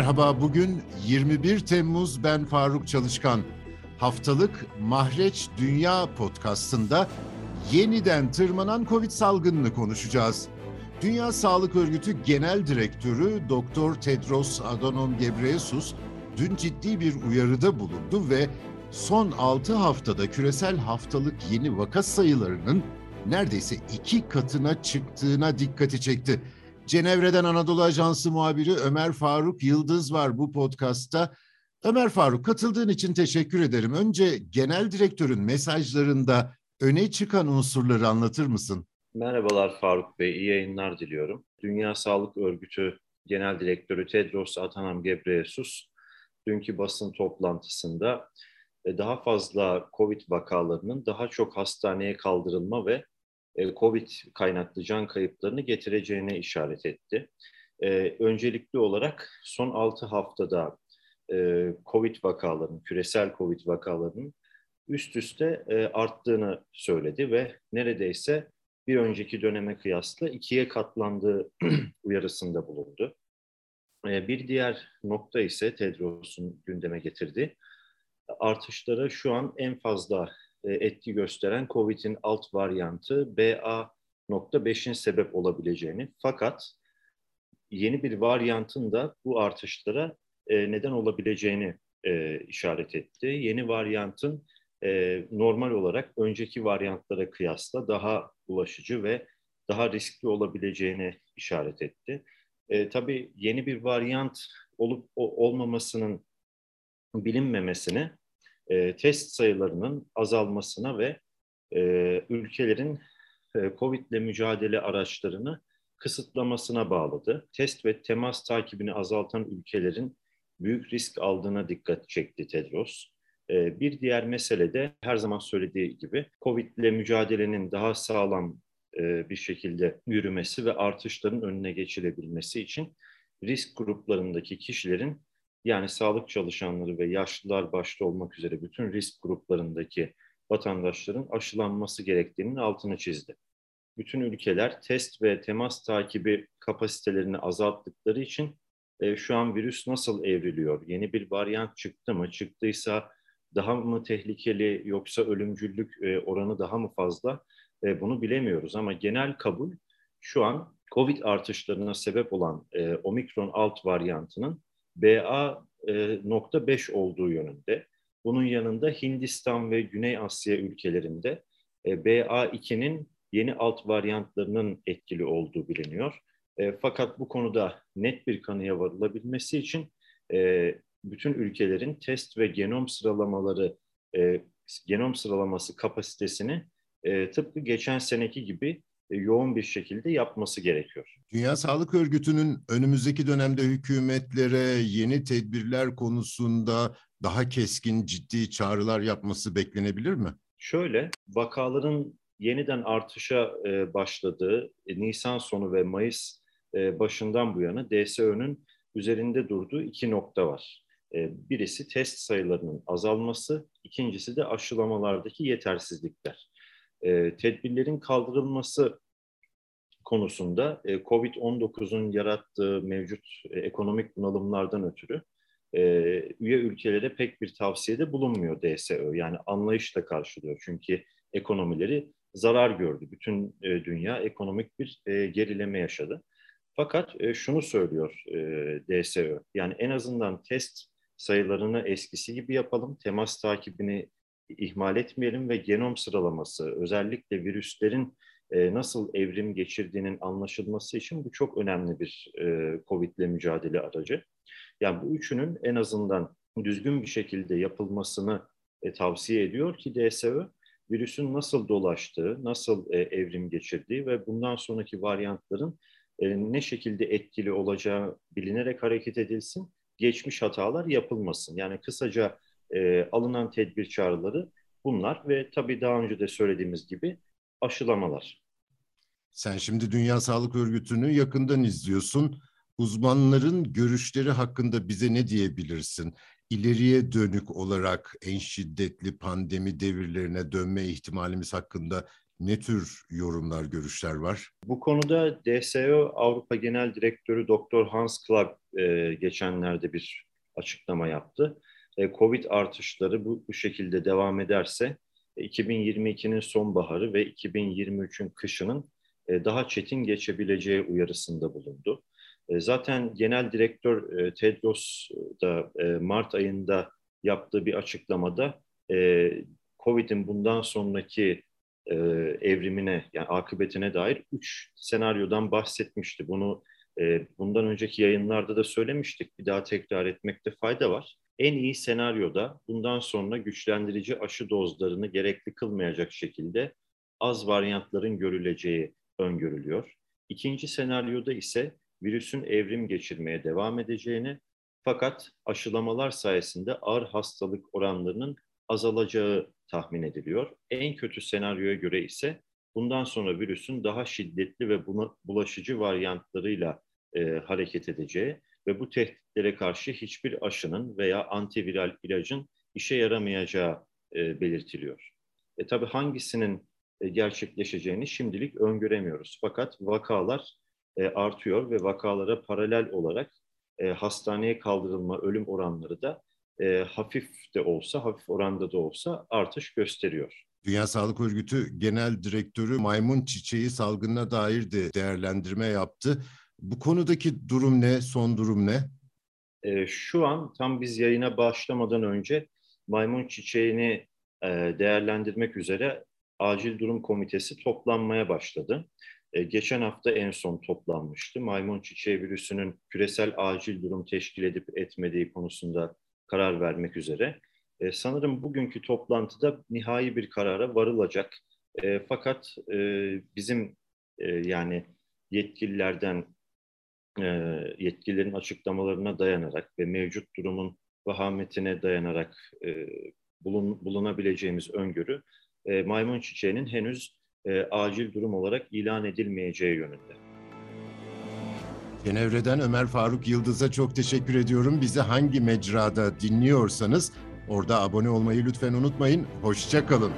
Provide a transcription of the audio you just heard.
Merhaba, bugün 21 Temmuz ben Faruk Çalışkan. Haftalık Mahreç Dünya podcastında yeniden tırmanan Covid salgınını konuşacağız. Dünya Sağlık Örgütü Genel Direktörü Doktor Tedros Adhanom Ghebreyesus dün ciddi bir uyarıda bulundu ve son 6 haftada küresel haftalık yeni vaka sayılarının neredeyse iki katına çıktığına dikkati çekti. Cenevre'den Anadolu Ajansı muhabiri Ömer Faruk Yıldız var bu podcastta. Ömer Faruk katıldığın için teşekkür ederim. Önce genel direktörün mesajlarında öne çıkan unsurları anlatır mısın? Merhabalar Faruk Bey, iyi yayınlar diliyorum. Dünya Sağlık Örgütü Genel Direktörü Tedros Adhanom Ghebreyesus dünkü basın toplantısında e, daha fazla COVID vakalarının daha çok hastaneye kaldırılma ve COVID kaynaklı can kayıplarını getireceğine işaret etti. E, öncelikli olarak son 6 haftada COVID vakalarının, küresel COVID vakalarının üst üste arttığını söyledi ve neredeyse bir önceki döneme kıyasla ikiye katlandığı uyarısında bulundu. Bir diğer nokta ise Tedros'un gündeme getirdiği artışlara şu an en fazla e, etki gösteren COVID'in alt varyantı BA.5'in sebep olabileceğini fakat yeni bir varyantın da bu artışlara e, neden olabileceğini e, işaret etti. Yeni varyantın normal olarak önceki varyantlara kıyasla daha bulaşıcı ve daha riskli olabileceğini işaret etti. E, tabii yeni bir varyant olup olmamasının bilinmemesini e, test sayılarının azalmasına ve e, ülkelerin e, COVID ile mücadele araçlarını kısıtlamasına bağladı. Test ve temas takibini azaltan ülkelerin büyük risk aldığına dikkat çekti Tedros. E, bir diğer mesele de her zaman söylediği gibi COVID ile mücadelenin daha sağlam e, bir şekilde yürümesi ve artışların önüne geçilebilmesi için risk gruplarındaki kişilerin yani sağlık çalışanları ve yaşlılar başta olmak üzere bütün risk gruplarındaki vatandaşların aşılanması gerektiğinin altını çizdi. Bütün ülkeler test ve temas takibi kapasitelerini azalttıkları için e, şu an virüs nasıl evriliyor? Yeni bir varyant çıktı mı? Çıktıysa daha mı tehlikeli yoksa ölümcüllük e, oranı daha mı fazla? E, bunu bilemiyoruz ama genel kabul şu an COVID artışlarına sebep olan e, omikron alt varyantının BA.5 e, olduğu yönünde. Bunun yanında Hindistan ve Güney Asya ülkelerinde e, BA2'nin yeni alt varyantlarının etkili olduğu biliniyor. E, fakat bu konuda net bir kanıya varılabilmesi için bütün ülkelerin test ve genom sıralamaları, genom sıralaması kapasitesini tıpkı geçen seneki gibi yoğun bir şekilde yapması gerekiyor. Dünya Sağlık Örgütü'nün önümüzdeki dönemde hükümetlere yeni tedbirler konusunda daha keskin, ciddi çağrılar yapması beklenebilir mi? Şöyle, vakaların yeniden artışa e, başladığı e, Nisan sonu ve Mayıs başından bu yana DSÖ'nün üzerinde durduğu iki nokta var. Birisi test sayılarının azalması, ikincisi de aşılamalardaki yetersizlikler e, tedbirlerin kaldırılması konusunda e, COVID-19'un yarattığı mevcut e, ekonomik bunalımlardan ötürü e, üye ülkelere pek bir tavsiyede bulunmuyor DSÖ. Yani anlayışla karşılıyor çünkü ekonomileri zarar gördü. Bütün e, dünya ekonomik bir e, gerileme yaşadı. Fakat e, şunu söylüyor e, DSÖ, yani en azından test sayılarını eskisi gibi yapalım, temas takibini ihmal etmeyelim ve genom sıralaması özellikle virüslerin e, nasıl evrim geçirdiğinin anlaşılması için bu çok önemli bir e, COVID ile mücadele aracı. Yani bu üçünün en azından düzgün bir şekilde yapılmasını e, tavsiye ediyor ki DSÖ virüsün nasıl dolaştığı, nasıl evrim geçirdiği ve bundan sonraki varyantların ne şekilde etkili olacağı bilinerek hareket edilsin, geçmiş hatalar yapılmasın. Yani kısaca e, alınan tedbir çağrıları bunlar ve tabii daha önce de söylediğimiz gibi aşılamalar. Sen şimdi Dünya Sağlık Örgütü'nü yakından izliyorsun. Uzmanların görüşleri hakkında bize ne diyebilirsin? İleriye dönük olarak en şiddetli pandemi devirlerine dönme ihtimalimiz hakkında ne tür yorumlar, görüşler var? Bu konuda DSO Avrupa Genel Direktörü Dr. Hans Klug e, geçenlerde bir açıklama yaptı. E, Covid artışları bu, bu şekilde devam ederse 2022'nin e, sonbaharı ve 2023'ün kışının e, daha çetin geçebileceği uyarısında bulundu. E, zaten Genel Direktör Tedros da Mart ayında yaptığı bir açıklamada e, Covid'in bundan sonraki evrimine yani akıbetine dair üç senaryodan bahsetmişti. Bunu bundan önceki yayınlarda da söylemiştik. Bir daha tekrar etmekte fayda var. En iyi senaryoda bundan sonra güçlendirici aşı dozlarını gerekli kılmayacak şekilde az varyantların görüleceği öngörülüyor. İkinci senaryoda ise virüsün evrim geçirmeye devam edeceğini fakat aşılamalar sayesinde ağır hastalık oranlarının azalacağı tahmin ediliyor. En kötü senaryoya göre ise bundan sonra virüsün daha şiddetli ve bulaşıcı varyantlarıyla e, hareket edeceği ve bu tehditlere karşı hiçbir aşının veya antiviral ilacın işe yaramayacağı e, belirtiliyor. E tabi hangisinin e, gerçekleşeceğini şimdilik öngöremiyoruz. Fakat vakalar e, artıyor ve vakalara paralel olarak e, hastaneye kaldırılma ölüm oranları da e, hafif de olsa, hafif oranda da olsa artış gösteriyor. Dünya Sağlık Örgütü Genel Direktörü maymun çiçeği salgınına dair de değerlendirme yaptı. Bu konudaki durum ne, son durum ne? E, şu an tam biz yayına başlamadan önce maymun çiçeğini e, değerlendirmek üzere acil durum komitesi toplanmaya başladı. E, geçen hafta en son toplanmıştı. Maymun çiçeği virüsünün küresel acil durum teşkil edip etmediği konusunda karar vermek üzere. E, sanırım bugünkü toplantıda nihai bir karara varılacak. E, fakat e, bizim e, yani yetkililerden e, yetkililerin açıklamalarına dayanarak ve mevcut durumun vahametine dayanarak e, bulun, bulunabileceğimiz öngörü e, maymun çiçeğinin henüz e, acil durum olarak ilan edilmeyeceği yönünde. Cenevre'den Ömer Faruk Yıldız'a çok teşekkür ediyorum. Bizi hangi mecrada dinliyorsanız orada abone olmayı lütfen unutmayın. Hoşçakalın.